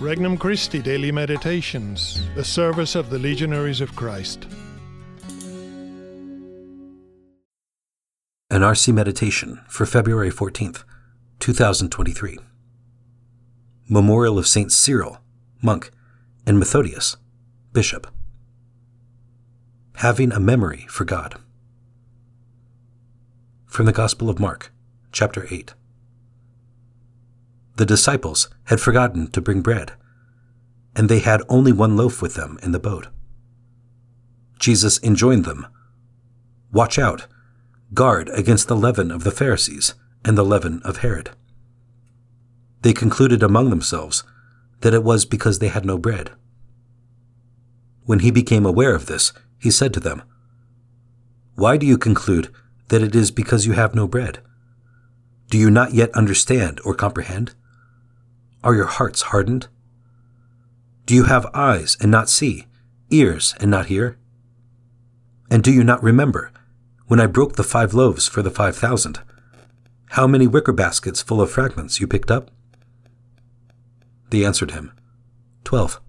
Regnum Christi Daily Meditations, the service of the Legionaries of Christ. An RC Meditation for February 14th, 2023. Memorial of Saint Cyril, monk, and Methodius, bishop. Having a memory for God. From the Gospel of Mark, chapter 8. The disciples had forgotten to bring bread, and they had only one loaf with them in the boat. Jesus enjoined them Watch out, guard against the leaven of the Pharisees and the leaven of Herod. They concluded among themselves that it was because they had no bread. When he became aware of this, he said to them, Why do you conclude that it is because you have no bread? Do you not yet understand or comprehend? Are your hearts hardened? Do you have eyes and not see, ears and not hear? And do you not remember, when I broke the five loaves for the five thousand, how many wicker baskets full of fragments you picked up? They answered him, Twelve.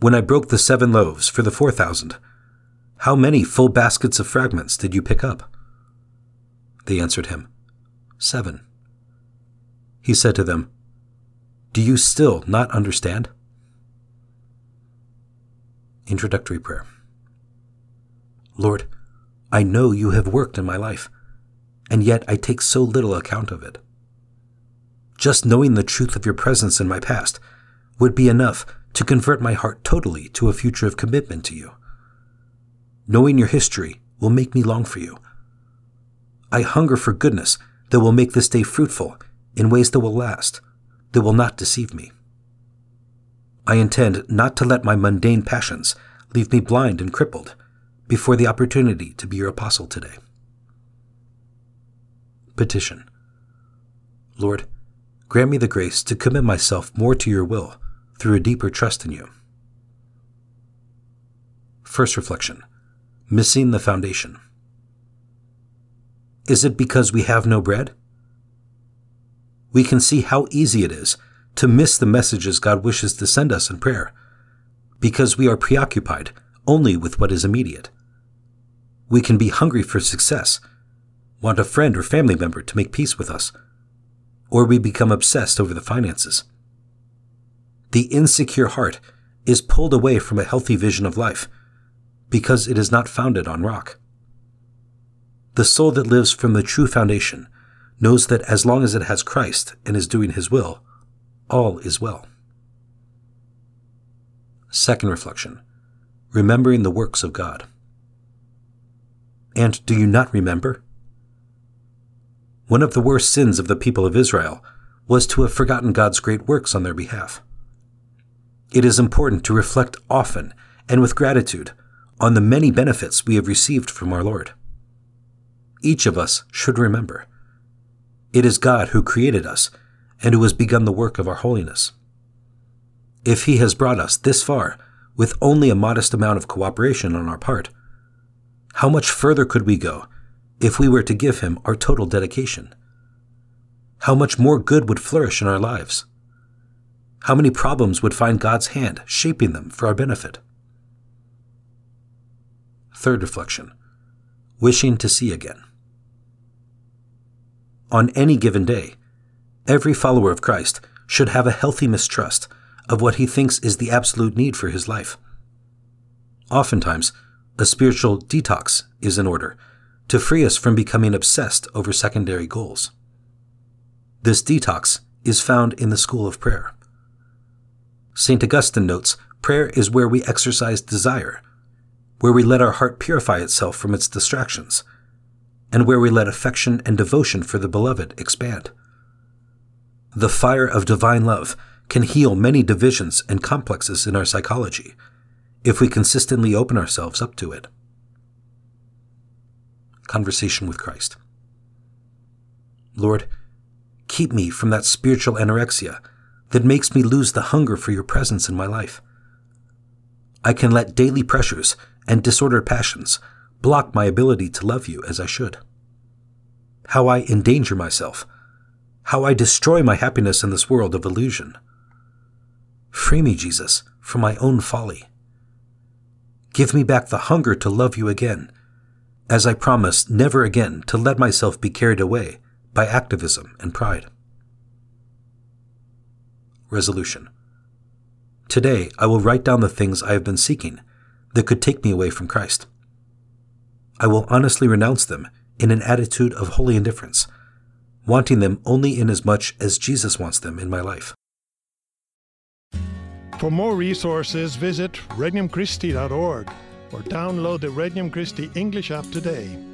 When I broke the seven loaves for the four thousand, how many full baskets of fragments did you pick up? They answered him, Seven. He said to them, do you still not understand? Introductory Prayer Lord, I know you have worked in my life, and yet I take so little account of it. Just knowing the truth of your presence in my past would be enough to convert my heart totally to a future of commitment to you. Knowing your history will make me long for you. I hunger for goodness that will make this day fruitful in ways that will last that will not deceive me. I intend not to let my mundane passions leave me blind and crippled before the opportunity to be your apostle today. Petition Lord, grant me the grace to commit myself more to your will through a deeper trust in you. First reflection Missing the foundation. Is it because we have no bread? We can see how easy it is to miss the messages God wishes to send us in prayer because we are preoccupied only with what is immediate. We can be hungry for success, want a friend or family member to make peace with us, or we become obsessed over the finances. The insecure heart is pulled away from a healthy vision of life because it is not founded on rock. The soul that lives from the true foundation knows that as long as it has Christ and is doing His will, all is well. Second reflection Remembering the works of God. And do you not remember? One of the worst sins of the people of Israel was to have forgotten God's great works on their behalf. It is important to reflect often and with gratitude on the many benefits we have received from our Lord. Each of us should remember it is God who created us and who has begun the work of our holiness. If He has brought us this far with only a modest amount of cooperation on our part, how much further could we go if we were to give Him our total dedication? How much more good would flourish in our lives? How many problems would find God's hand shaping them for our benefit? Third reflection Wishing to see again on any given day, every follower of Christ should have a healthy mistrust of what he thinks is the absolute need for his life. Oftentimes, a spiritual detox is in order to free us from becoming obsessed over secondary goals. This detox is found in the school of prayer. St. Augustine notes prayer is where we exercise desire, where we let our heart purify itself from its distractions and where we let affection and devotion for the beloved expand. The fire of divine love can heal many divisions and complexes in our psychology if we consistently open ourselves up to it. Conversation with Christ. Lord, keep me from that spiritual anorexia that makes me lose the hunger for your presence in my life. I can let daily pressures and disordered passions block my ability to love you as I should. How I endanger myself. How I destroy my happiness in this world of illusion. Free me, Jesus, from my own folly. Give me back the hunger to love you again, as I promise never again to let myself be carried away by activism and pride. Resolution Today I will write down the things I have been seeking that could take me away from Christ. I will honestly renounce them in an attitude of holy indifference, wanting them only inasmuch as much as Jesus wants them in my life. For more resources, visit regnumchristi.org or download the Regnum Christi English app today.